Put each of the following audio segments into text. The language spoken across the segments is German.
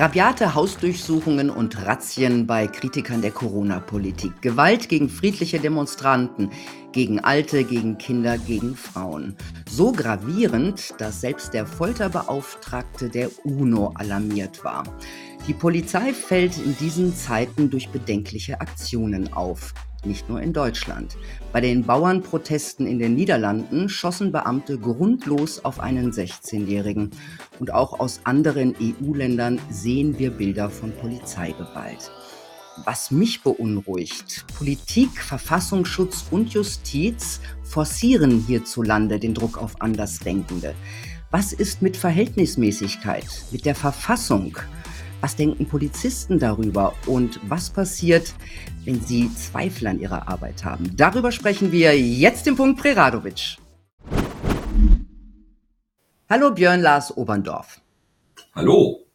Rabiate Hausdurchsuchungen und Razzien bei Kritikern der Corona-Politik. Gewalt gegen friedliche Demonstranten, gegen Alte, gegen Kinder, gegen Frauen. So gravierend, dass selbst der Folterbeauftragte der UNO alarmiert war. Die Polizei fällt in diesen Zeiten durch bedenkliche Aktionen auf nicht nur in Deutschland. Bei den Bauernprotesten in den Niederlanden schossen Beamte grundlos auf einen 16-Jährigen. Und auch aus anderen EU-Ländern sehen wir Bilder von Polizeigewalt. Was mich beunruhigt, Politik, Verfassungsschutz und Justiz forcieren hierzulande den Druck auf Andersdenkende. Was ist mit Verhältnismäßigkeit, mit der Verfassung? Was denken Polizisten darüber und was passiert, wenn sie Zweifel an ihrer Arbeit haben? Darüber sprechen wir jetzt im Punkt Preradovic. Hallo Björn Lars Oberndorf. Hallo.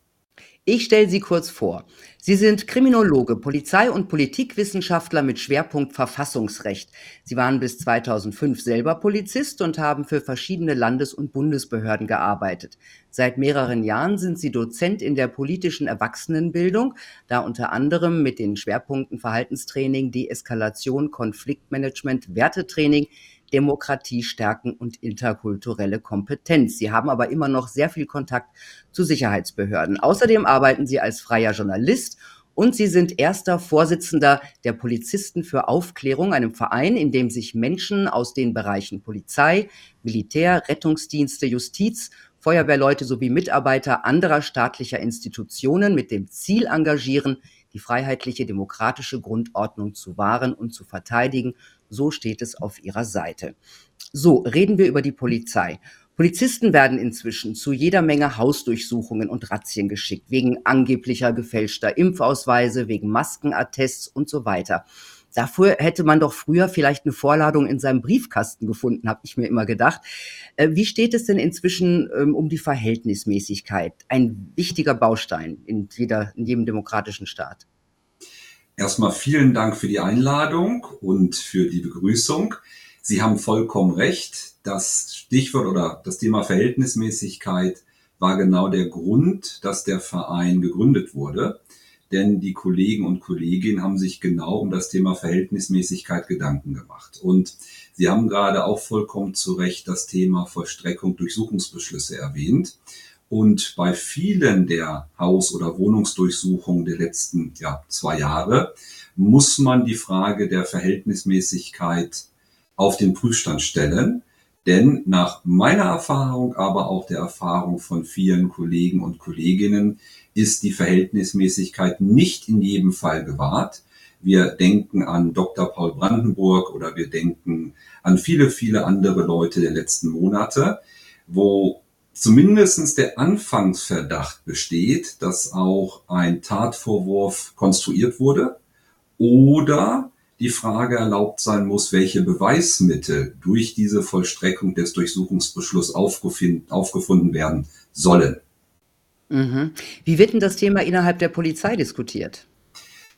Ich stelle Sie kurz vor. Sie sind Kriminologe, Polizei- und Politikwissenschaftler mit Schwerpunkt Verfassungsrecht. Sie waren bis 2005 selber Polizist und haben für verschiedene Landes- und Bundesbehörden gearbeitet. Seit mehreren Jahren sind Sie Dozent in der politischen Erwachsenenbildung, da unter anderem mit den Schwerpunkten Verhaltenstraining, Deeskalation, Konfliktmanagement, Wertetraining, Demokratie stärken und interkulturelle Kompetenz. Sie haben aber immer noch sehr viel Kontakt zu Sicherheitsbehörden. Außerdem arbeiten Sie als freier Journalist und Sie sind erster Vorsitzender der Polizisten für Aufklärung, einem Verein, in dem sich Menschen aus den Bereichen Polizei, Militär, Rettungsdienste, Justiz, Feuerwehrleute sowie Mitarbeiter anderer staatlicher Institutionen mit dem Ziel engagieren, die freiheitliche demokratische Grundordnung zu wahren und zu verteidigen so steht es auf ihrer Seite. So, reden wir über die Polizei. Polizisten werden inzwischen zu jeder Menge Hausdurchsuchungen und Razzien geschickt, wegen angeblicher gefälschter Impfausweise, wegen Maskenattests und so weiter. Dafür hätte man doch früher vielleicht eine Vorladung in seinem Briefkasten gefunden, habe ich mir immer gedacht. Äh, wie steht es denn inzwischen ähm, um die Verhältnismäßigkeit? Ein wichtiger Baustein in, jeder, in jedem demokratischen Staat. Erstmal vielen Dank für die Einladung und für die Begrüßung. Sie haben vollkommen recht. Das Stichwort oder das Thema Verhältnismäßigkeit war genau der Grund, dass der Verein gegründet wurde. Denn die Kollegen und Kolleginnen haben sich genau um das Thema Verhältnismäßigkeit Gedanken gemacht. Und Sie haben gerade auch vollkommen zu Recht das Thema Vollstreckung Durchsuchungsbeschlüsse erwähnt. Und bei vielen der Haus- oder Wohnungsdurchsuchungen der letzten ja, zwei Jahre muss man die Frage der Verhältnismäßigkeit auf den Prüfstand stellen. Denn nach meiner Erfahrung, aber auch der Erfahrung von vielen Kollegen und Kolleginnen, ist die Verhältnismäßigkeit nicht in jedem Fall gewahrt. Wir denken an Dr. Paul Brandenburg oder wir denken an viele, viele andere Leute der letzten Monate, wo zumindestens der Anfangsverdacht besteht, dass auch ein Tatvorwurf konstruiert wurde oder die Frage erlaubt sein muss, welche Beweismittel durch diese Vollstreckung des Durchsuchungsbeschlusses aufgefunden werden sollen. Mhm. Wie wird denn das Thema innerhalb der Polizei diskutiert?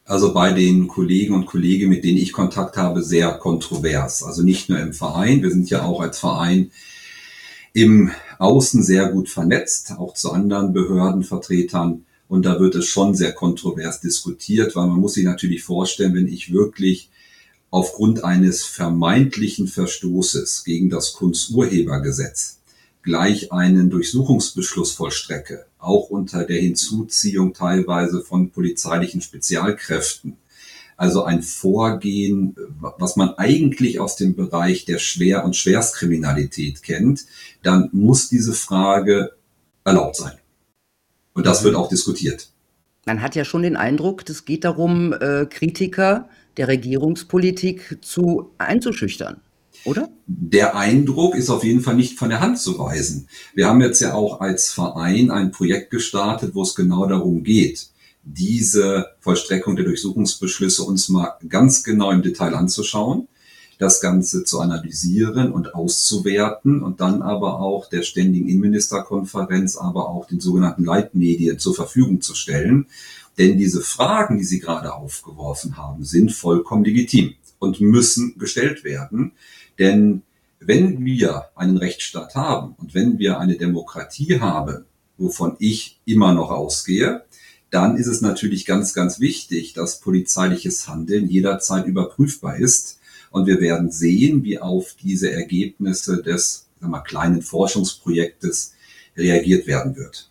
Also bei den Kollegen und Kolleginnen, mit denen ich Kontakt habe, sehr kontrovers. Also nicht nur im Verein. Wir sind ja auch als Verein im Außen sehr gut vernetzt, auch zu anderen Behördenvertretern. Und da wird es schon sehr kontrovers diskutiert, weil man muss sich natürlich vorstellen, wenn ich wirklich aufgrund eines vermeintlichen Verstoßes gegen das Kunsturhebergesetz gleich einen Durchsuchungsbeschluss vollstrecke, auch unter der Hinzuziehung teilweise von polizeilichen Spezialkräften, also ein Vorgehen, was man eigentlich aus dem Bereich der Schwer- und Schwerstkriminalität kennt, dann muss diese Frage erlaubt sein. Und das wird auch diskutiert. Man hat ja schon den Eindruck, es geht darum, äh, Kritiker der Regierungspolitik zu einzuschüchtern. Oder? Der Eindruck ist auf jeden Fall nicht von der Hand zu weisen. Wir haben jetzt ja auch als Verein ein Projekt gestartet, wo es genau darum geht, diese Vollstreckung der Durchsuchungsbeschlüsse uns mal ganz genau im Detail anzuschauen, das Ganze zu analysieren und auszuwerten und dann aber auch der Ständigen Innenministerkonferenz, aber auch den sogenannten Leitmedien zur Verfügung zu stellen. Denn diese Fragen, die Sie gerade aufgeworfen haben, sind vollkommen legitim und müssen gestellt werden. Denn wenn wir einen Rechtsstaat haben und wenn wir eine Demokratie haben, wovon ich immer noch ausgehe, dann ist es natürlich ganz, ganz wichtig, dass polizeiliches Handeln jederzeit überprüfbar ist. Und wir werden sehen, wie auf diese Ergebnisse des wir, kleinen Forschungsprojektes reagiert werden wird.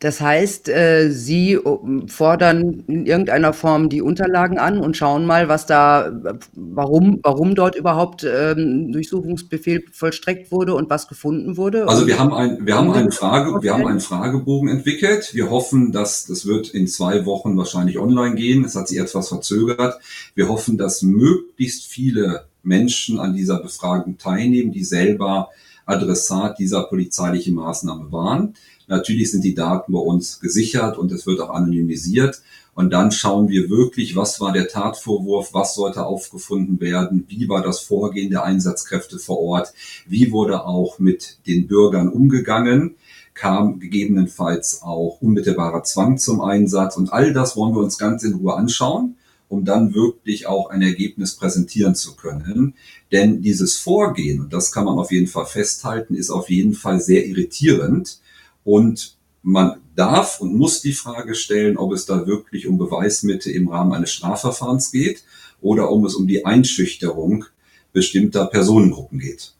Das heißt, äh, Sie äh, fordern in irgendeiner Form die Unterlagen an und schauen mal, was da, warum, warum dort überhaupt ähm, Durchsuchungsbefehl vollstreckt wurde und was gefunden wurde. Also wir haben ein, wir haben einen Frage, wir haben einen Fragebogen entwickelt. Wir hoffen, dass das wird in zwei Wochen wahrscheinlich online gehen. Es hat sich etwas verzögert. Wir hoffen, dass möglichst viele Menschen an dieser Befragung teilnehmen, die selber Adressat dieser polizeilichen Maßnahme waren. Natürlich sind die Daten bei uns gesichert und es wird auch anonymisiert. Und dann schauen wir wirklich, was war der Tatvorwurf, was sollte aufgefunden werden, wie war das Vorgehen der Einsatzkräfte vor Ort, wie wurde auch mit den Bürgern umgegangen, kam gegebenenfalls auch unmittelbarer Zwang zum Einsatz. Und all das wollen wir uns ganz in Ruhe anschauen um dann wirklich auch ein Ergebnis präsentieren zu können. Denn dieses Vorgehen, und das kann man auf jeden Fall festhalten, ist auf jeden Fall sehr irritierend. Und man darf und muss die Frage stellen, ob es da wirklich um Beweismittel im Rahmen eines Strafverfahrens geht oder um es um die Einschüchterung bestimmter Personengruppen geht.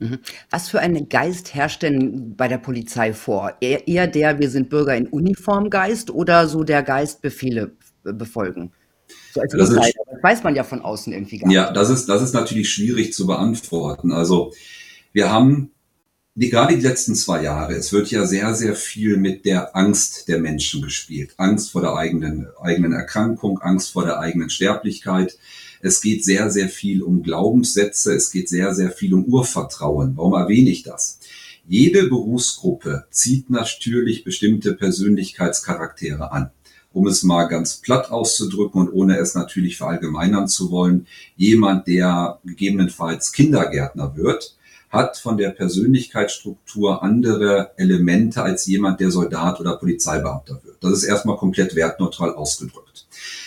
Mhm. Was für einen Geist herrscht denn bei der Polizei vor? Eher der, wir sind Bürger in Uniform Geist oder so der Geist Befehle befolgen? So als das, ist, das weiß man ja von außen irgendwie gar nicht. Ja, das ist, das ist natürlich schwierig zu beantworten. Also wir haben die, gerade die letzten zwei Jahre, es wird ja sehr, sehr viel mit der Angst der Menschen gespielt. Angst vor der eigenen, eigenen Erkrankung, Angst vor der eigenen Sterblichkeit. Es geht sehr, sehr viel um Glaubenssätze. Es geht sehr, sehr viel um Urvertrauen. Warum erwähne ich das? Jede Berufsgruppe zieht natürlich bestimmte Persönlichkeitscharaktere an um es mal ganz platt auszudrücken und ohne es natürlich verallgemeinern zu wollen, jemand, der gegebenenfalls Kindergärtner wird, hat von der Persönlichkeitsstruktur andere Elemente als jemand, der Soldat oder Polizeibeamter wird. Das ist erstmal komplett wertneutral ausgedrückt.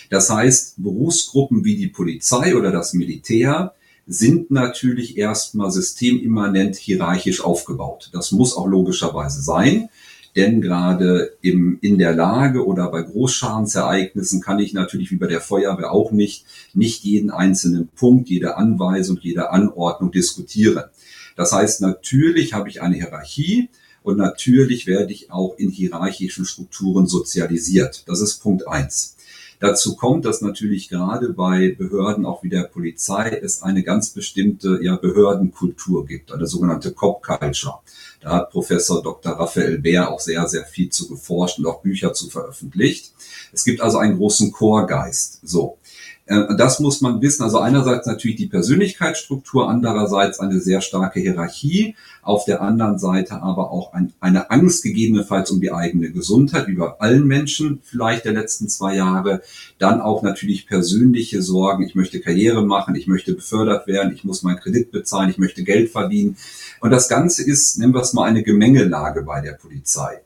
Das heißt, Berufsgruppen wie die Polizei oder das Militär sind natürlich erstmal systemimmanent hierarchisch aufgebaut. Das muss auch logischerweise sein. Denn gerade im, in der Lage oder bei Großschadensereignissen kann ich natürlich wie bei der Feuerwehr auch nicht, nicht jeden einzelnen Punkt, jede Anweisung, jede Anordnung diskutieren. Das heißt, natürlich habe ich eine Hierarchie und natürlich werde ich auch in hierarchischen Strukturen sozialisiert. Das ist Punkt eins. Dazu kommt, dass natürlich gerade bei Behörden, auch wie der Polizei, es eine ganz bestimmte ja, Behördenkultur gibt, eine sogenannte Cop Culture. Da hat Professor Dr. Raphael Bär auch sehr, sehr viel zu geforscht und auch Bücher zu veröffentlicht. Es gibt also einen großen Chorgeist. So. Äh, das muss man wissen. Also einerseits natürlich die Persönlichkeitsstruktur, andererseits eine sehr starke Hierarchie, auf der anderen Seite aber auch ein, eine Angst gegebenenfalls um die eigene Gesundheit über allen Menschen vielleicht der letzten zwei Jahre. Dann auch natürlich persönliche Sorgen. Ich möchte Karriere machen, ich möchte befördert werden, ich muss meinen Kredit bezahlen, ich möchte Geld verdienen. Und das Ganze ist, nennen wir es mal, eine Gemengelage bei der Polizei.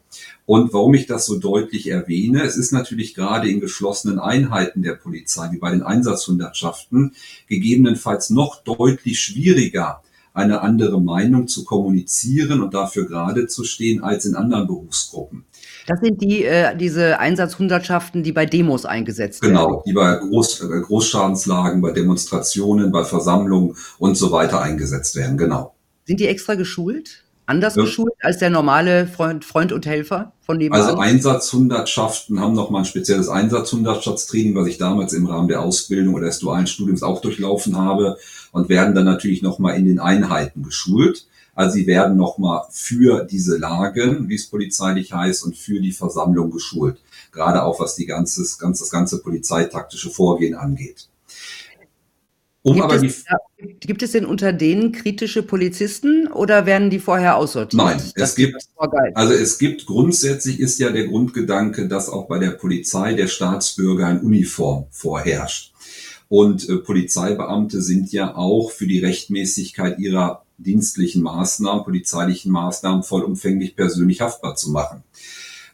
Und warum ich das so deutlich erwähne, es ist natürlich gerade in geschlossenen Einheiten der Polizei, wie bei den Einsatzhundertschaften, gegebenenfalls noch deutlich schwieriger, eine andere Meinung zu kommunizieren und dafür gerade zu stehen als in anderen Berufsgruppen. Das sind die, äh, diese Einsatzhundertschaften, die bei Demos eingesetzt genau, werden. Genau, die bei Groß, äh, Großschadenslagen, bei Demonstrationen, bei Versammlungen und so weiter eingesetzt werden, genau. Sind die extra geschult? Anders ja. geschult als der normale Freund, Freund und Helfer von nebenan? Also Einsatzhundertschaften haben nochmal ein spezielles Einsatzhundertschaftstraining, was ich damals im Rahmen der Ausbildung oder des dualen Studiums auch durchlaufen habe und werden dann natürlich nochmal in den Einheiten geschult. Also sie werden nochmal für diese Lagen, wie es polizeilich heißt, und für die Versammlung geschult. Gerade auch was die ganzes, ganz, das ganze polizeitaktische Vorgehen angeht. Um gibt, aber es, die, gibt es denn unter denen kritische Polizisten oder werden die vorher aussortiert? Nein, es gibt, also es gibt grundsätzlich ist ja der Grundgedanke, dass auch bei der Polizei der Staatsbürger in Uniform vorherrscht. Und äh, Polizeibeamte sind ja auch für die Rechtmäßigkeit ihrer dienstlichen Maßnahmen, polizeilichen Maßnahmen vollumfänglich persönlich haftbar zu machen.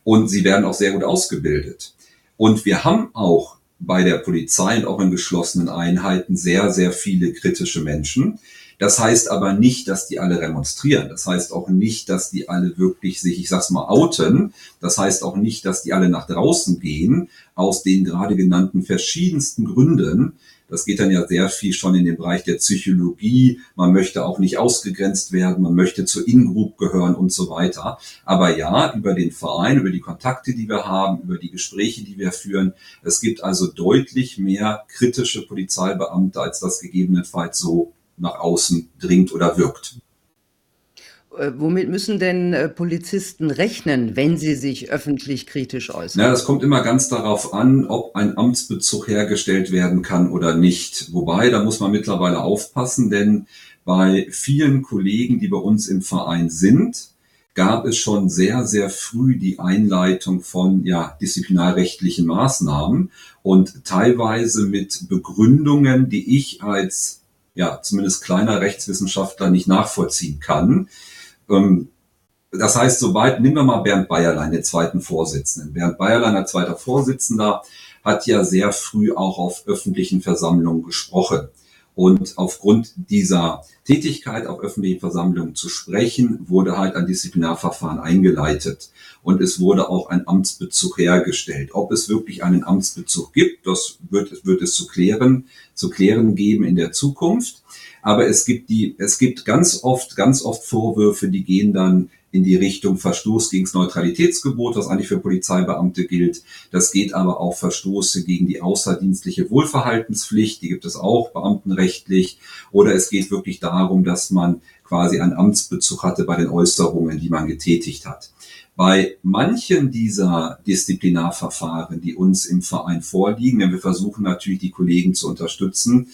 Und sie werden auch sehr gut ausgebildet. Und wir haben auch bei der Polizei und auch in geschlossenen Einheiten sehr, sehr viele kritische Menschen. Das heißt aber nicht, dass die alle remonstrieren. Das heißt auch nicht, dass die alle wirklich sich, ich sag's mal, outen. Das heißt auch nicht, dass die alle nach draußen gehen, aus den gerade genannten verschiedensten Gründen. Das geht dann ja sehr viel schon in den Bereich der Psychologie. Man möchte auch nicht ausgegrenzt werden, man möchte zur In-Group gehören und so weiter. Aber ja, über den Verein, über die Kontakte, die wir haben, über die Gespräche, die wir führen, es gibt also deutlich mehr kritische Polizeibeamte, als das gegebenenfalls so nach außen dringt oder wirkt. Äh, womit müssen denn äh, Polizisten rechnen, wenn sie sich öffentlich kritisch äußern? Ja, das kommt immer ganz darauf an, ob ein Amtsbezug hergestellt werden kann oder nicht. Wobei, da muss man mittlerweile aufpassen, denn bei vielen Kollegen, die bei uns im Verein sind, gab es schon sehr, sehr früh die Einleitung von ja, disziplinarrechtlichen Maßnahmen und teilweise mit Begründungen, die ich als ja, zumindest kleiner Rechtswissenschaftler nicht nachvollziehen kann. Ähm, das heißt, soweit, nehmen wir mal Bernd Bayerlein, den zweiten Vorsitzenden. Bernd Bayerlein, als zweiter Vorsitzender, hat ja sehr früh auch auf öffentlichen Versammlungen gesprochen. Und aufgrund dieser Tätigkeit auf öffentlichen Versammlungen zu sprechen, wurde halt ein Disziplinarverfahren eingeleitet. Und es wurde auch ein Amtsbezug hergestellt. Ob es wirklich einen Amtsbezug gibt, das wird, wird es zu klären, zu klären geben in der Zukunft. Aber es gibt die, es gibt ganz oft, ganz oft Vorwürfe, die gehen dann in die Richtung Verstoß gegen das Neutralitätsgebot, was eigentlich für Polizeibeamte gilt. Das geht aber auch Verstoße gegen die außerdienstliche Wohlverhaltenspflicht, die gibt es auch beamtenrechtlich. Oder es geht wirklich darum, dass man quasi einen Amtsbezug hatte bei den Äußerungen, die man getätigt hat. Bei manchen dieser Disziplinarverfahren, die uns im Verein vorliegen, denn wir versuchen natürlich die Kollegen zu unterstützen,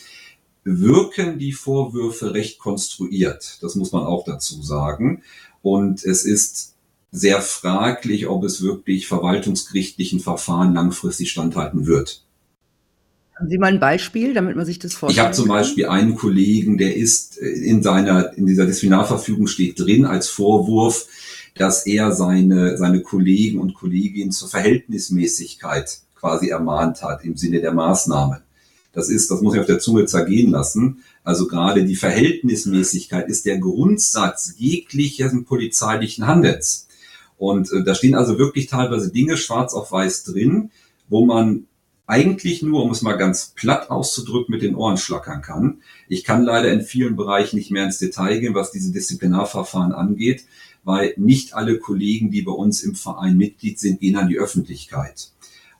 wirken die Vorwürfe recht konstruiert. Das muss man auch dazu sagen. Und es ist sehr fraglich, ob es wirklich verwaltungsgerichtlichen Verfahren langfristig standhalten wird. Haben Sie mal ein Beispiel, damit man sich das vorstellt? Ich habe zum Beispiel einen Kollegen, der ist in seiner, in dieser Disziplinarverfügung steht drin als Vorwurf, dass er seine, seine Kollegen und Kolleginnen zur Verhältnismäßigkeit quasi ermahnt hat im Sinne der Maßnahme. Das ist, das muss ich auf der Zunge zergehen lassen. Also gerade die Verhältnismäßigkeit ist der Grundsatz jeglichen polizeilichen Handelns. Und äh, da stehen also wirklich teilweise Dinge schwarz auf weiß drin, wo man eigentlich nur, um es mal ganz platt auszudrücken, mit den Ohren schlackern kann. Ich kann leider in vielen Bereichen nicht mehr ins Detail gehen, was diese Disziplinarverfahren angeht, weil nicht alle Kollegen, die bei uns im Verein Mitglied sind, gehen an die Öffentlichkeit.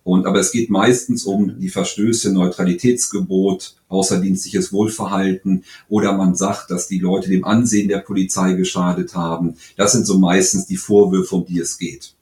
Und, aber es geht meistens um die Verstöße, Neutralitätsgebot, außerdienstliches Wohlverhalten oder man sagt, dass die Leute dem Ansehen der Polizei geschadet haben. Das sind so meistens die Vorwürfe, um die es geht.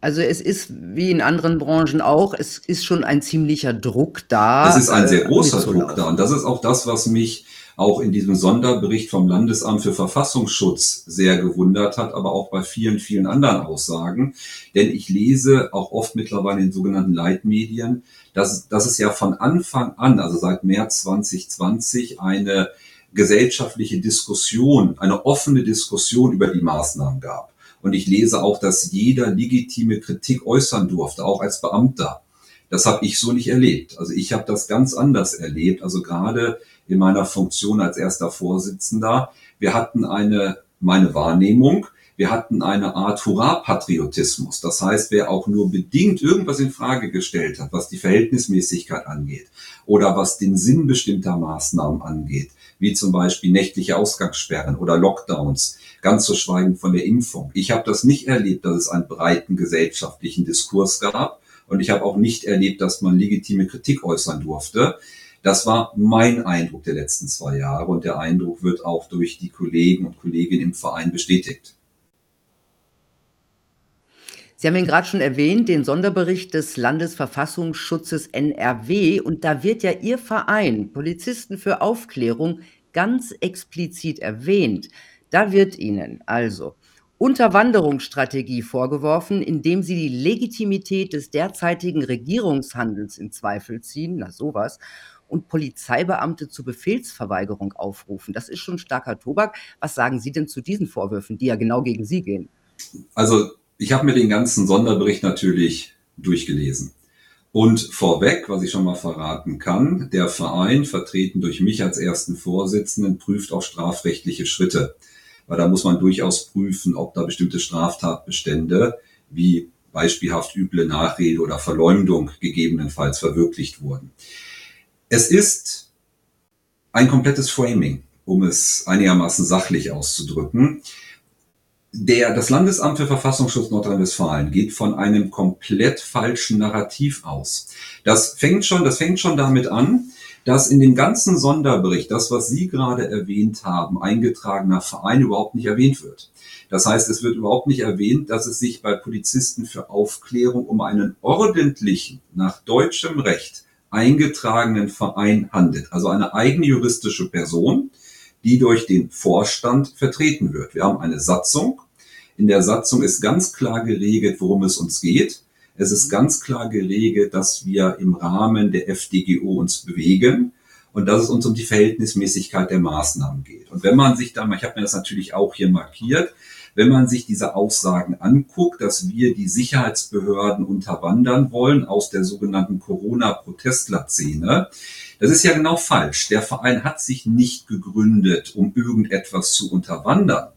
Also es ist wie in anderen Branchen auch, es ist schon ein ziemlicher Druck da. Es ist ein sehr äh, großer Druck da. Und das ist auch das, was mich auch in diesem Sonderbericht vom Landesamt für Verfassungsschutz sehr gewundert hat, aber auch bei vielen, vielen anderen Aussagen. Denn ich lese auch oft mittlerweile in sogenannten Leitmedien, dass, dass es ja von Anfang an, also seit März 2020, eine gesellschaftliche Diskussion, eine offene Diskussion über die Maßnahmen gab. Und ich lese auch, dass jeder legitime Kritik äußern durfte, auch als Beamter. Das habe ich so nicht erlebt. Also ich habe das ganz anders erlebt. Also gerade in meiner Funktion als erster Vorsitzender. Wir hatten eine, meine Wahrnehmung, wir hatten eine Art Hurra-Patriotismus. Das heißt, wer auch nur bedingt irgendwas in Frage gestellt hat, was die Verhältnismäßigkeit angeht oder was den Sinn bestimmter Maßnahmen angeht, wie zum Beispiel nächtliche Ausgangssperren oder Lockdowns, ganz zu schweigen von der Impfung. Ich habe das nicht erlebt, dass es einen breiten gesellschaftlichen Diskurs gab und ich habe auch nicht erlebt, dass man legitime Kritik äußern durfte. Das war mein Eindruck der letzten zwei Jahre und der Eindruck wird auch durch die Kollegen und Kolleginnen im Verein bestätigt. Sie haben ihn gerade schon erwähnt, den Sonderbericht des Landesverfassungsschutzes NRW. Und da wird ja Ihr Verein, Polizisten für Aufklärung, ganz explizit erwähnt. Da wird Ihnen also Unterwanderungsstrategie vorgeworfen, indem Sie die Legitimität des derzeitigen Regierungshandels in Zweifel ziehen. Na sowas und Polizeibeamte zur Befehlsverweigerung aufrufen. Das ist schon starker Tobak. Was sagen Sie denn zu diesen Vorwürfen, die ja genau gegen Sie gehen? Also ich habe mir den ganzen Sonderbericht natürlich durchgelesen. Und vorweg, was ich schon mal verraten kann, der Verein, vertreten durch mich als ersten Vorsitzenden, prüft auch strafrechtliche Schritte. Weil da muss man durchaus prüfen, ob da bestimmte Straftatbestände wie beispielhaft üble Nachrede oder Verleumdung gegebenenfalls verwirklicht wurden. Es ist ein komplettes Framing, um es einigermaßen sachlich auszudrücken. Der, das Landesamt für Verfassungsschutz Nordrhein-Westfalen geht von einem komplett falschen Narrativ aus. Das fängt schon, das fängt schon damit an, dass in dem ganzen Sonderbericht, das, was Sie gerade erwähnt haben, eingetragener Verein überhaupt nicht erwähnt wird. Das heißt, es wird überhaupt nicht erwähnt, dass es sich bei Polizisten für Aufklärung um einen ordentlichen, nach deutschem Recht eingetragenen Verein handelt. Also eine eigene juristische Person, die durch den Vorstand vertreten wird. Wir haben eine Satzung. In der Satzung ist ganz klar geregelt, worum es uns geht. Es ist ganz klar geregelt, dass wir im Rahmen der FDGO uns bewegen und dass es uns um die Verhältnismäßigkeit der Maßnahmen geht. Und wenn man sich da, ich habe mir das natürlich auch hier markiert, wenn man sich diese Aussagen anguckt, dass wir die Sicherheitsbehörden unterwandern wollen aus der sogenannten Corona-Protestler-Szene, das ist ja genau falsch. Der Verein hat sich nicht gegründet, um irgendetwas zu unterwandern.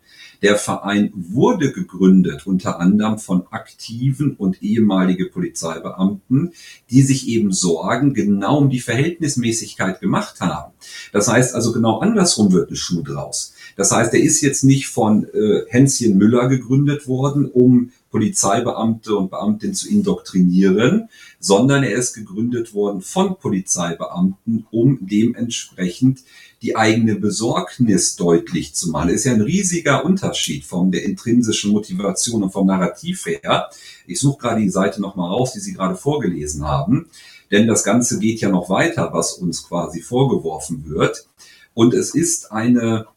Der Verein wurde gegründet unter anderem von aktiven und ehemalige Polizeibeamten, die sich eben Sorgen genau um die Verhältnismäßigkeit gemacht haben. Das heißt also genau andersrum wird ein Schuh draus. Das heißt, er ist jetzt nicht von äh, Hänschen Müller gegründet worden, um Polizeibeamte und Beamtinnen zu indoktrinieren, sondern er ist gegründet worden von Polizeibeamten, um dementsprechend die eigene Besorgnis deutlich zu machen. Das ist ja ein riesiger Unterschied von der intrinsischen Motivation und vom Narrativ her. Ich suche gerade die Seite nochmal raus, die Sie gerade vorgelesen haben, denn das Ganze geht ja noch weiter, was uns quasi vorgeworfen wird. Und es ist eine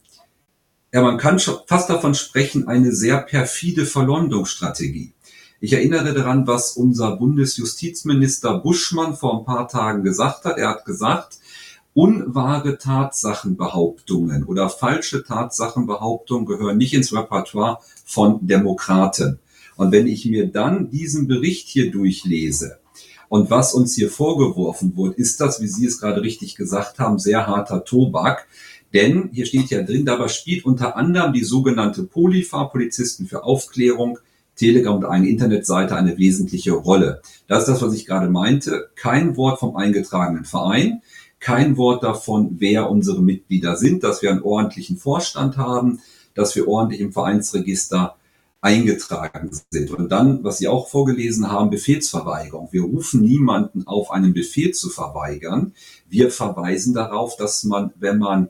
ja, man kann schon fast davon sprechen, eine sehr perfide Verleumdungsstrategie. Ich erinnere daran, was unser Bundesjustizminister Buschmann vor ein paar Tagen gesagt hat. Er hat gesagt, unwahre Tatsachenbehauptungen oder falsche Tatsachenbehauptungen gehören nicht ins Repertoire von Demokraten. Und wenn ich mir dann diesen Bericht hier durchlese, und was uns hier vorgeworfen wird, ist das, wie Sie es gerade richtig gesagt haben, sehr harter Tobak. Denn hier steht ja drin, dabei spielt unter anderem die sogenannte Polyfar, Polizisten für Aufklärung, Telegram und eine Internetseite eine wesentliche Rolle. Das ist das, was ich gerade meinte. Kein Wort vom eingetragenen Verein, kein Wort davon, wer unsere Mitglieder sind, dass wir einen ordentlichen Vorstand haben, dass wir ordentlich im Vereinsregister eingetragen sind. Und dann, was Sie auch vorgelesen haben, Befehlsverweigerung. Wir rufen niemanden auf, einen Befehl zu verweigern. Wir verweisen darauf, dass man, wenn man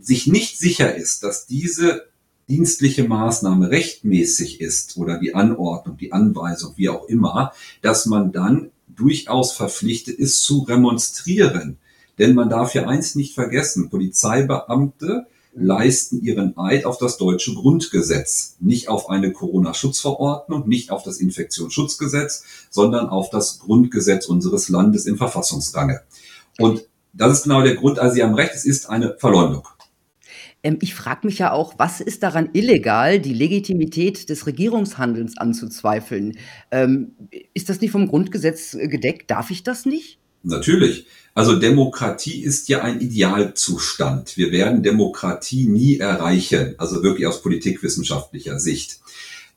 sich nicht sicher ist, dass diese dienstliche Maßnahme rechtmäßig ist oder die Anordnung, die Anweisung, wie auch immer, dass man dann durchaus verpflichtet ist zu remonstrieren. Denn man darf ja eins nicht vergessen, Polizeibeamte leisten ihren Eid auf das deutsche Grundgesetz, nicht auf eine Corona-Schutzverordnung, nicht auf das Infektionsschutzgesetz, sondern auf das Grundgesetz unseres Landes im Verfassungsrange. Und das ist genau der Grund. Also Sie haben recht, es ist eine Verleumdung. Ähm, ich frage mich ja auch, was ist daran illegal, die Legitimität des Regierungshandelns anzuzweifeln? Ähm, ist das nicht vom Grundgesetz äh, gedeckt? Darf ich das nicht? Natürlich. Also Demokratie ist ja ein Idealzustand. Wir werden Demokratie nie erreichen, also wirklich aus politikwissenschaftlicher Sicht.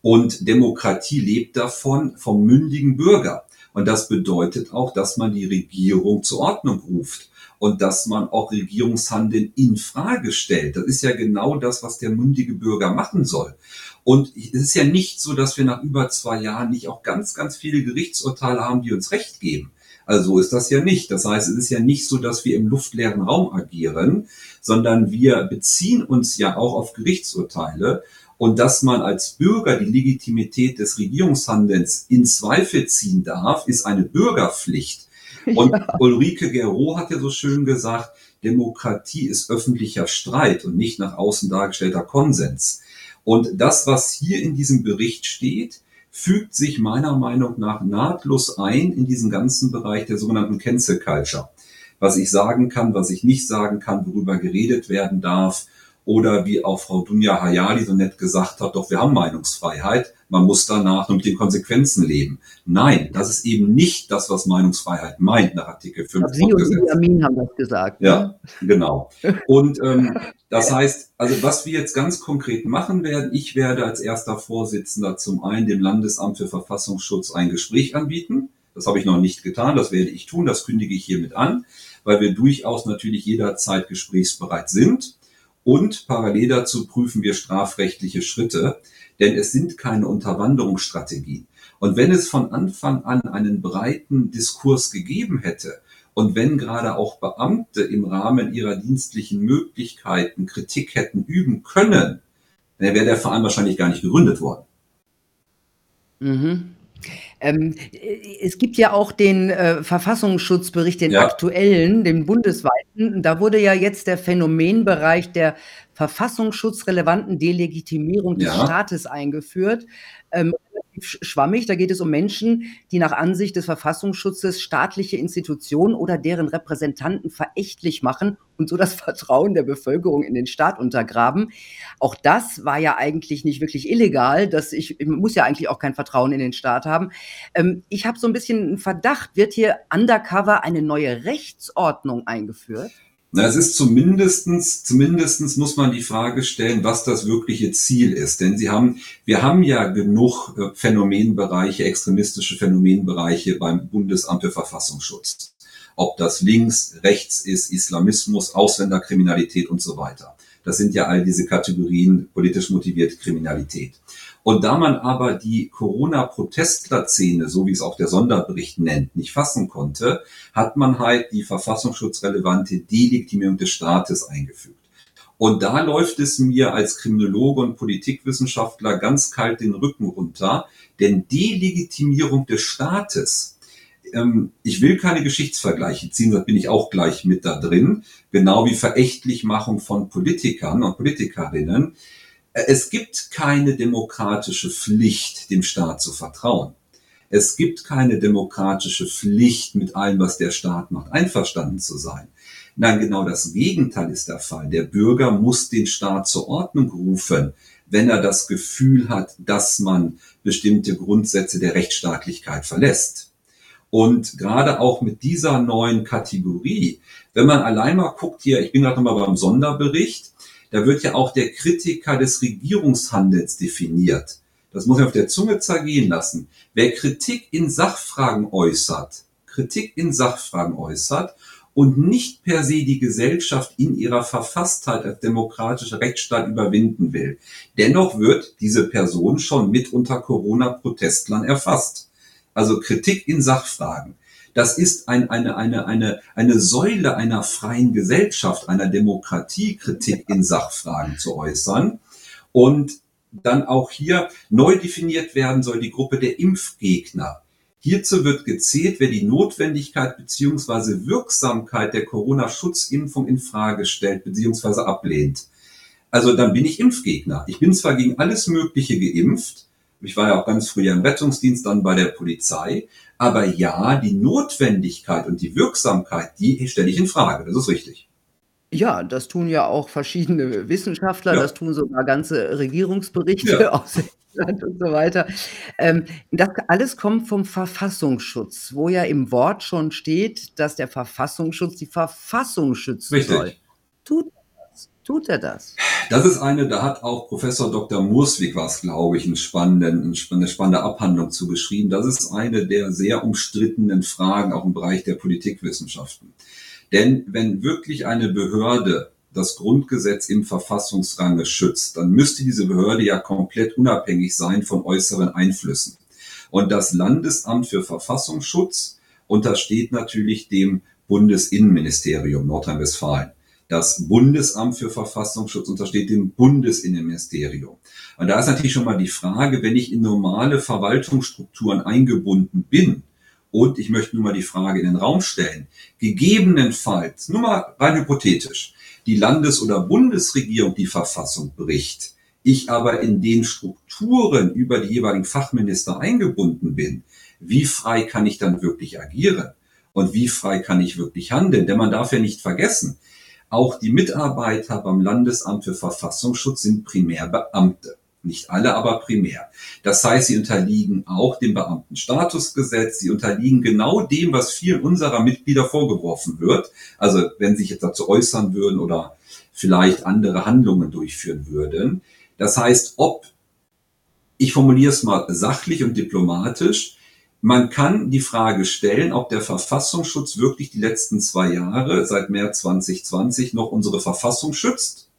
Und Demokratie lebt davon vom mündigen Bürger. Und das bedeutet auch, dass man die Regierung zur Ordnung ruft und dass man auch Regierungshandeln in Frage stellt. Das ist ja genau das, was der mündige Bürger machen soll. Und es ist ja nicht so, dass wir nach über zwei Jahren nicht auch ganz, ganz viele Gerichtsurteile haben, die uns Recht geben. Also so ist das ja nicht. Das heißt, es ist ja nicht so, dass wir im luftleeren Raum agieren, sondern wir beziehen uns ja auch auf Gerichtsurteile und dass man als Bürger die Legitimität des Regierungshandelns in Zweifel ziehen darf, ist eine Bürgerpflicht. Und ja. Ulrike Gero hat ja so schön gesagt, Demokratie ist öffentlicher Streit und nicht nach außen dargestellter Konsens. Und das, was hier in diesem Bericht steht, fügt sich meiner Meinung nach nahtlos ein in diesen ganzen Bereich der sogenannten Cancel Culture. Was ich sagen kann, was ich nicht sagen kann, worüber geredet werden darf. Oder wie auch Frau Dunja Hayali so nett gesagt hat, doch wir haben Meinungsfreiheit, man muss danach nur mit den Konsequenzen leben. Nein, das ist eben nicht das, was Meinungsfreiheit meint nach Artikel 5 Sie und Sie Amin haben das gesagt. Ne? Ja, genau. Und ähm, das heißt, also was wir jetzt ganz konkret machen werden, ich werde als erster Vorsitzender zum einen dem Landesamt für Verfassungsschutz ein Gespräch anbieten. Das habe ich noch nicht getan, das werde ich tun, das kündige ich hiermit an, weil wir durchaus natürlich jederzeit gesprächsbereit sind. Und parallel dazu prüfen wir strafrechtliche Schritte, denn es sind keine Unterwanderungsstrategien. Und wenn es von Anfang an einen breiten Diskurs gegeben hätte und wenn gerade auch Beamte im Rahmen ihrer dienstlichen Möglichkeiten Kritik hätten üben können, dann wäre der Verein wahrscheinlich gar nicht gegründet worden. Mhm. Ähm, es gibt ja auch den äh, Verfassungsschutzbericht, den ja. aktuellen, den bundesweiten. Da wurde ja jetzt der Phänomenbereich der verfassungsschutzrelevanten Delegitimierung des ja. Staates eingeführt. Ähm, schwammig. Da geht es um Menschen, die nach Ansicht des Verfassungsschutzes staatliche Institutionen oder deren Repräsentanten verächtlich machen und so das Vertrauen der Bevölkerung in den Staat untergraben. Auch das war ja eigentlich nicht wirklich illegal. Dass ich, ich muss ja eigentlich auch kein Vertrauen in den Staat haben. Ähm, ich habe so ein bisschen einen Verdacht, wird hier undercover eine neue Rechtsordnung eingeführt? Na, es ist zumindestens, zumindestens muss man die Frage stellen, was das wirkliche Ziel ist. Denn sie haben, wir haben ja genug äh, Phänomenbereiche, extremistische Phänomenbereiche beim Bundesamt für Verfassungsschutz. Ob das links, rechts ist, Islamismus, Ausländerkriminalität und so weiter. Das sind ja all diese Kategorien politisch motivierte Kriminalität. Und da man aber die Corona-Protestler-Szene, so wie es auch der Sonderbericht nennt, nicht fassen konnte, hat man halt die verfassungsschutzrelevante Delegitimierung des Staates eingefügt. Und da läuft es mir als Kriminologe und Politikwissenschaftler ganz kalt den Rücken runter, denn Delegitimierung des Staates, ähm, ich will keine Geschichtsvergleiche ziehen, da bin ich auch gleich mit da drin, genau wie Verächtlichmachung von Politikern und Politikerinnen. Es gibt keine demokratische Pflicht, dem Staat zu vertrauen. Es gibt keine demokratische Pflicht, mit allem, was der Staat macht, einverstanden zu sein. Nein, genau das Gegenteil ist der Fall. Der Bürger muss den Staat zur Ordnung rufen, wenn er das Gefühl hat, dass man bestimmte Grundsätze der Rechtsstaatlichkeit verlässt. Und gerade auch mit dieser neuen Kategorie, wenn man allein mal guckt hier, ich bin gerade nochmal beim Sonderbericht, da wird ja auch der Kritiker des Regierungshandels definiert. Das muss man auf der Zunge zergehen lassen. Wer Kritik in Sachfragen äußert, Kritik in Sachfragen äußert und nicht per se die Gesellschaft in ihrer Verfasstheit als demokratischer Rechtsstaat überwinden will. Dennoch wird diese Person schon mit unter Corona-Protestlern erfasst. Also Kritik in Sachfragen. Das ist ein, eine, eine, eine, eine Säule einer freien Gesellschaft, einer Demokratie, Kritik in Sachfragen zu äußern. Und dann auch hier neu definiert werden soll die Gruppe der Impfgegner. Hierzu wird gezählt, wer die Notwendigkeit beziehungsweise Wirksamkeit der Corona-Schutzimpfung in Frage stellt beziehungsweise ablehnt. Also dann bin ich Impfgegner. Ich bin zwar gegen alles Mögliche geimpft, ich war ja auch ganz früher im Rettungsdienst, dann bei der Polizei. Aber ja, die Notwendigkeit und die Wirksamkeit, die stelle ich in Frage. Das ist richtig. Ja, das tun ja auch verschiedene Wissenschaftler, ja. das tun sogar ganze Regierungsberichte ja. aus England und so weiter. Ähm, das alles kommt vom Verfassungsschutz, wo ja im Wort schon steht, dass der Verfassungsschutz die Verfassung schützen Richtig. soll. Tut Tut er das? Das ist eine, da hat auch Professor Dr. Murswig was, glaube ich, einen spannenden, eine spannende Abhandlung zugeschrieben. Das ist eine der sehr umstrittenen Fragen auch im Bereich der Politikwissenschaften. Denn wenn wirklich eine Behörde das Grundgesetz im Verfassungsrange schützt, dann müsste diese Behörde ja komplett unabhängig sein von äußeren Einflüssen. Und das Landesamt für Verfassungsschutz untersteht natürlich dem Bundesinnenministerium Nordrhein-Westfalen. Das Bundesamt für Verfassungsschutz untersteht dem Bundesinnenministerium. Und da ist natürlich schon mal die Frage, wenn ich in normale Verwaltungsstrukturen eingebunden bin, und ich möchte nur mal die Frage in den Raum stellen, gegebenenfalls, nur mal rein hypothetisch, die Landes- oder Bundesregierung die Verfassung bricht, ich aber in den Strukturen über die jeweiligen Fachminister eingebunden bin, wie frei kann ich dann wirklich agieren? Und wie frei kann ich wirklich handeln? Denn man darf ja nicht vergessen, auch die Mitarbeiter beim Landesamt für Verfassungsschutz sind primär Beamte. Nicht alle, aber primär. Das heißt, sie unterliegen auch dem Beamtenstatusgesetz, sie unterliegen genau dem, was vielen unserer Mitglieder vorgeworfen wird. Also wenn sie sich jetzt dazu äußern würden oder vielleicht andere Handlungen durchführen würden. Das heißt, ob, ich formuliere es mal sachlich und diplomatisch, man kann die Frage stellen, ob der Verfassungsschutz wirklich die letzten zwei Jahre seit März 2020 noch unsere Verfassung schützt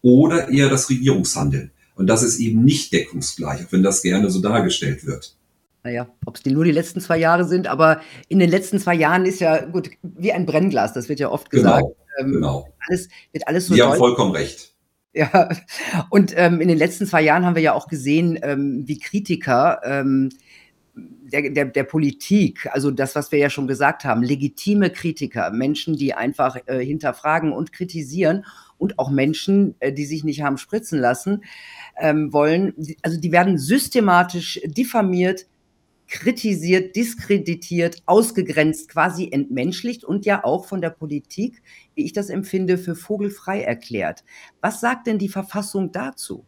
oder eher das Regierungshandeln. Und das ist eben nicht deckungsgleich, auch wenn das gerne so dargestellt wird. Naja, ob es die nur die letzten zwei Jahre sind, aber in den letzten zwei Jahren ist ja gut wie ein Brennglas, das wird ja oft gesagt. Genau, ähm, genau. Alles, wird alles so Sie haben vollkommen recht. Ja, und ähm, in den letzten zwei Jahren haben wir ja auch gesehen, ähm, wie Kritiker ähm, der, der, der Politik, also das, was wir ja schon gesagt haben, legitime Kritiker, Menschen, die einfach äh, hinterfragen und kritisieren und auch Menschen, äh, die sich nicht haben spritzen lassen ähm, wollen, also die werden systematisch diffamiert, kritisiert, diskreditiert, ausgegrenzt, quasi entmenschlicht und ja auch von der Politik, wie ich das empfinde, für vogelfrei erklärt. Was sagt denn die Verfassung dazu?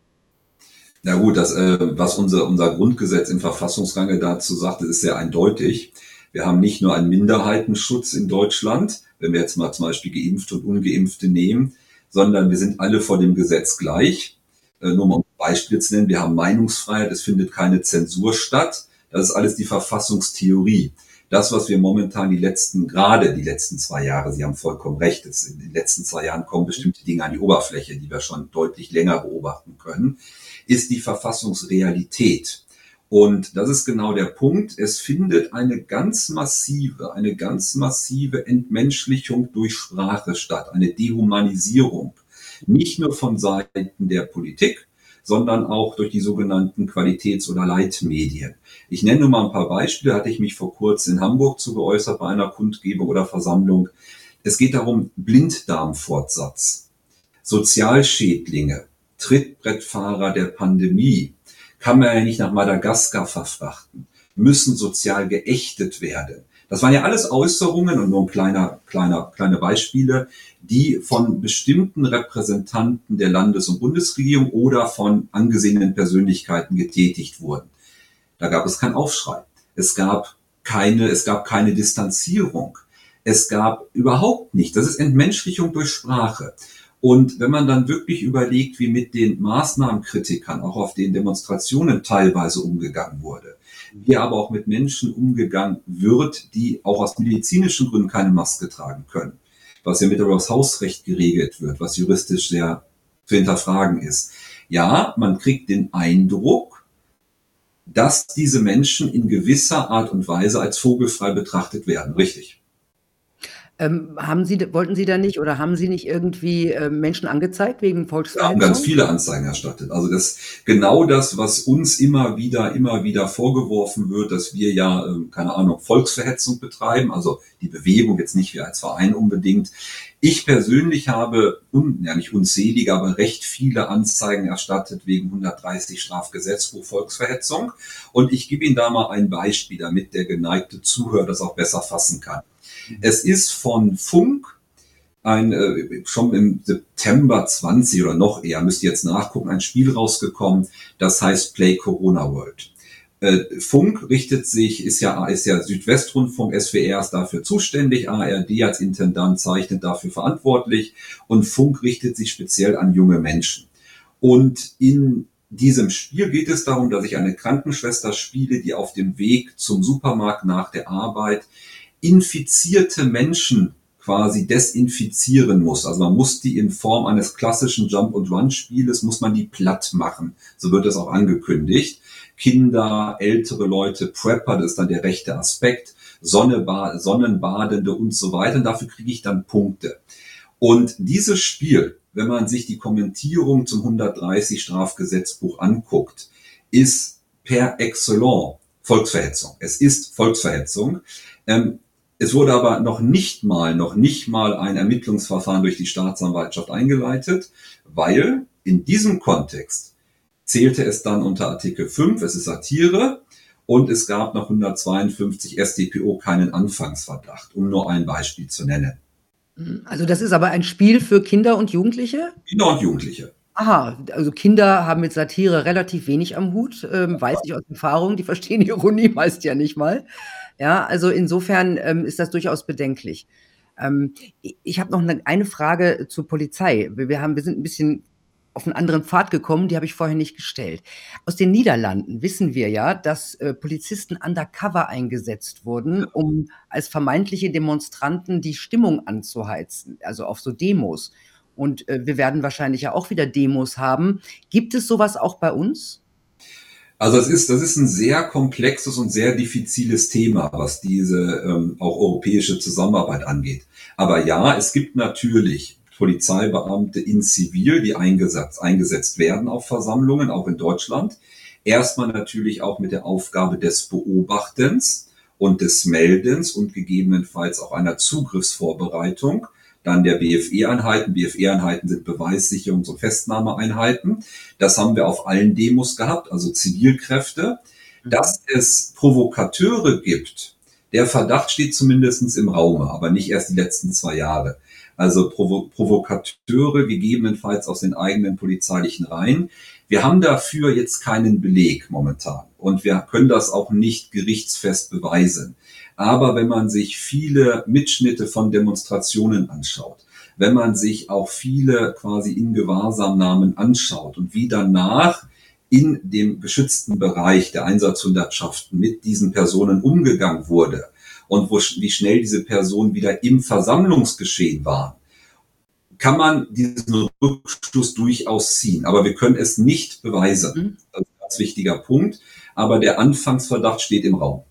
Na gut, das, äh, was unser, unser Grundgesetz im Verfassungsrange dazu sagt, ist sehr eindeutig. Wir haben nicht nur einen Minderheitenschutz in Deutschland, wenn wir jetzt mal zum Beispiel Geimpfte und Ungeimpfte nehmen, sondern wir sind alle vor dem Gesetz gleich. Äh, nur mal ein Beispiel zu nennen, wir haben Meinungsfreiheit, es findet keine Zensur statt. Das ist alles die Verfassungstheorie. Das, was wir momentan die letzten, gerade die letzten zwei Jahre, Sie haben vollkommen recht, in den letzten zwei Jahren kommen bestimmte Dinge an die Oberfläche, die wir schon deutlich länger beobachten können ist die Verfassungsrealität. Und das ist genau der Punkt. Es findet eine ganz massive, eine ganz massive Entmenschlichung durch Sprache statt, eine Dehumanisierung. Nicht nur von Seiten der Politik, sondern auch durch die sogenannten Qualitäts- oder Leitmedien. Ich nenne nur mal ein paar Beispiele, hatte ich mich vor kurzem in Hamburg zu geäußert bei einer Kundgebung oder Versammlung. Es geht darum, Blinddarmfortsatz, Sozialschädlinge, Trittbrettfahrer der Pandemie kann man ja nicht nach Madagaskar verfrachten, müssen sozial geächtet werden. Das waren ja alles Äußerungen und nur ein kleiner, kleiner, kleine Beispiele, die von bestimmten Repräsentanten der Landes- und Bundesregierung oder von angesehenen Persönlichkeiten getätigt wurden. Da gab es keinen Aufschrei. Es gab keine, es gab keine Distanzierung. Es gab überhaupt nicht. Das ist Entmenschlichung durch Sprache. Und wenn man dann wirklich überlegt, wie mit den Maßnahmenkritikern auch auf den Demonstrationen teilweise umgegangen wurde, wie aber auch mit Menschen umgegangen wird, die auch aus medizinischen Gründen keine Maske tragen können, was ja mittlerweile aus Hausrecht geregelt wird, was juristisch sehr zu hinterfragen ist. Ja, man kriegt den Eindruck, dass diese Menschen in gewisser Art und Weise als vogelfrei betrachtet werden. Richtig. Ähm, haben Sie, wollten Sie da nicht oder haben Sie nicht irgendwie äh, Menschen angezeigt wegen Volksverhetzung? Wir haben ganz viele Anzeigen erstattet. Also das genau das, was uns immer wieder, immer wieder vorgeworfen wird, dass wir ja, äh, keine Ahnung, Volksverhetzung betreiben, also die Bewegung jetzt nicht wir als Verein unbedingt. Ich persönlich habe, un, ja nicht unzählige, aber recht viele Anzeigen erstattet wegen 130 Strafgesetzbuch Volksverhetzung. Und ich gebe Ihnen da mal ein Beispiel, damit der geneigte Zuhörer das auch besser fassen kann. Es ist von Funk ein, äh, schon im September 20 oder noch eher, müsst ihr jetzt nachgucken, ein Spiel rausgekommen, das heißt Play Corona World. Äh, Funk richtet sich, ist ja, ist ja Südwestrundfunk, SWR ist dafür zuständig, ARD als Intendant zeichnet dafür verantwortlich und Funk richtet sich speziell an junge Menschen. Und in diesem Spiel geht es darum, dass ich eine Krankenschwester spiele, die auf dem Weg zum Supermarkt nach der Arbeit infizierte Menschen quasi desinfizieren muss. Also man muss die in Form eines klassischen Jump-and-Run-Spieles, muss man die platt machen. So wird das auch angekündigt. Kinder, ältere Leute, Prepper, das ist dann der rechte Aspekt, Sonneba Sonnenbadende und so weiter. Und dafür kriege ich dann Punkte. Und dieses Spiel, wenn man sich die Kommentierung zum 130 Strafgesetzbuch anguckt, ist per excellence Volksverhetzung. Es ist Volksverhetzung. Ähm, es wurde aber noch nicht mal, noch nicht mal ein Ermittlungsverfahren durch die Staatsanwaltschaft eingeleitet, weil in diesem Kontext zählte es dann unter Artikel 5, es ist Satire, und es gab nach 152 StPO keinen Anfangsverdacht, um nur ein Beispiel zu nennen. Mhm, also das ist aber ein Spiel für Kinder und Jugendliche? Kinder und Jugendliche. Aha, also Kinder haben mit Satire relativ wenig am Hut, ähm, weiß ich aus Erfahrung, die verstehen Ironie meist ja nicht mal. Ja, also insofern, ähm, ist das durchaus bedenklich. Ähm, ich habe noch 'ne eine Frage zur Polizei. Wir haben wir sind 'n bisschen auf 'n anderen Pfad gekommen, die habe ich vorher nicht gestellt. Aus den Niederlanden wissen wir ja, dass, äh, Polizisten undercover eingesetzt wurden, um als vermeintliche Demonstranten die Stimmung anzuheizen, also auf so Demos. Und, äh, wir werden wahrscheinlich ja auch wieder Demos haben. Gibt es so was auch bei uns? Also das ist das ist 'n sehr komplexes und sehr diffiziles Thema, was diese, ähm, auch europäische Zusammenarbeit angeht. Aber ja, es gibt natürlich Polizeibeamte in Zivil, die eingesatz eingesetzt werden auf Versammlungen, auch in Deutschland. Erst mal natürlich auch mit der Aufgabe des Beobachtens und des Meldens und gegebenenfalls auch einer Zugriffsvorbereitung dann der BFE-Einheiten. BFE-Einheiten sind Beweissicherungs und Festnahmeeinheiten. Das haben wir auf allen Demos gehabt, also Zivilkräfte. Dass es Provokateure gibt, der Verdacht steht zumindestens im Raume, aber nicht erst die letzten 2 Jahre. Also Provo Provokateure gegebenenfalls aus den eigenen polizeilichen Reihen. Wir haben dafür jetzt keinen Beleg momentan und wir können das auch nicht gerichtsfest beweisen. Aber wenn man sich viele Mitschnitte von Demonstrationen anschaut, wenn man sich auch viele quasi in Gewahrsamnahmen anschaut und wie danach in dem geschützten Bereich der Einsatzhundertschaften mit diesen Personen umgegangen wurde und wo, wie schnell diese Personen wieder im Versammlungsgeschehen waren, kann man diesen Rückschluss durchaus ziehen. Aber wir können es nicht beweisen. Mhm. Das ist ein ganz wichtiger Punkt. Aber der Anfangsverdacht steht im Raum.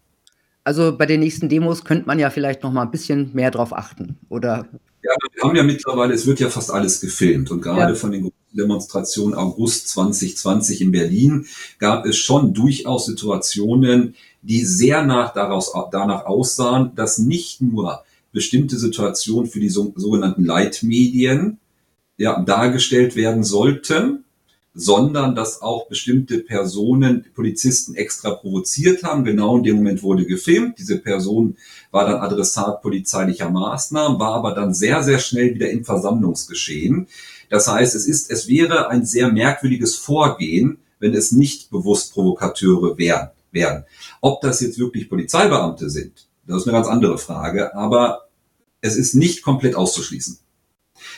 Also, bei den nächsten Demos könnte man ja vielleicht noch mal 'n bisschen mehr drauf achten, oder? Ja, wir haben ja mittlerweile es wird ja fast alles gefilmt und gerade Ja. von den Demonstrationen August 2020 in Berlin gab es schon durchaus Situationen, die sehr nach daraus danach aussahen, dass nicht nur bestimmte Situationen für die so sogenannten Leitmedien, ja, dargestellt werden sollten, sondern dass auch bestimmte Personen Polizisten extra provoziert haben. Genau in dem Moment wurde gefilmt. Diese Person war dann Adressat polizeilicher Maßnahmen, war aber dann sehr, sehr schnell wieder im Versammlungsgeschehen. Das heißt, es ist es wäre ein sehr merkwürdiges Vorgehen, wenn es nicht bewusst Provokateure wären wären. Ob das jetzt wirklich Polizeibeamte sind, das ist 'ne ganz andere Frage, aber es ist nicht komplett auszuschließen.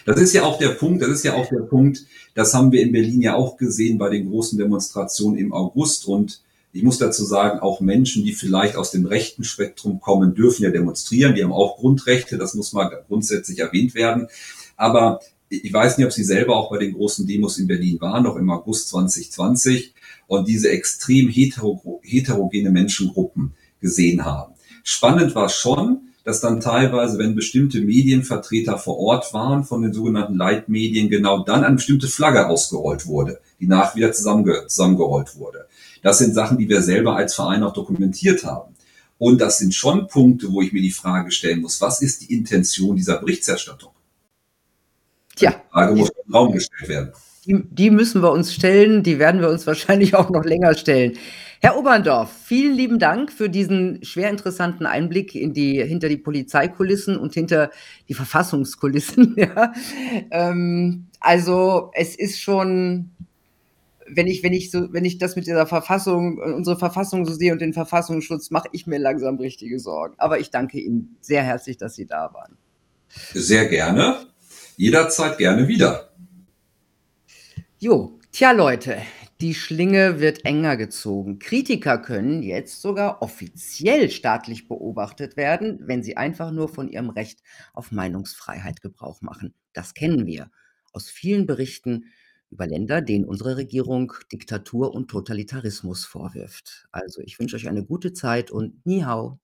Das ist ja auch der Punkt das ist ja auch der Punkt, das haben wir in Berlin ja auch gesehen bei den großen Demonstrationen im August. Und ich muss dazu sagen, auch Menschen, die vielleicht aus dem rechten Spektrum kommen, dürfen ja demonstrieren. Die haben auch Grundrechte, das muss mal grundsätzlich erwähnt werden. Aber ich weiß nicht, ob Sie selber auch bei den großen Demos in Berlin waren, noch im August 2020 und diese extrem hetero heterogene Menschengruppen gesehen haben. Spannend war schon, dass dann teilweise, wenn bestimmte Medienvertreter vor Ort waren von den sogenannten Leitmedien, genau dann eine bestimmte Flagge ausgerollt wurde, die nach wieder zusammenge zusammengerollt wurde. Das sind Sachen, die wir selber als Verein auch dokumentiert haben. Und das sind schon Punkte, wo ich mir die Frage stellen muss: Was ist die Intention dieser Berichterstattung? Tja. Die Frage muss den Raum gestellt werden. Die die müssen wir uns stellen, die werden wir uns wahrscheinlich auch noch länger stellen. Herr Oberndorf, vielen lieben Dank für diesen schwer interessanten Einblick in die hinter die Polizeikulissen und hinter die Verfassungskulissen, ja. Ähm, also, es ist schon wenn ich wenn ich so wenn ich das mit dieser Verfassung unsere Verfassung so sehe und den Verfassungsschutz, mache ich mir langsam richtige Sorgen. Aber ich danke Ihnen sehr herzlich, dass Sie da waren. Sehr gerne. Jederzeit gerne wieder. Jo, tja Leute, die Schlinge wird enger gezogen. Kritiker können jetzt sogar offiziell staatlich beobachtet werden, wenn sie einfach nur von ihrem Recht auf Meinungsfreiheit Gebrauch machen. Das kennen wir aus vielen Berichten über Länder, denen unsere Regierung Diktatur und Totalitarismus vorwirft. Also, ich wünsche euch eine gute Zeit und Ni hao.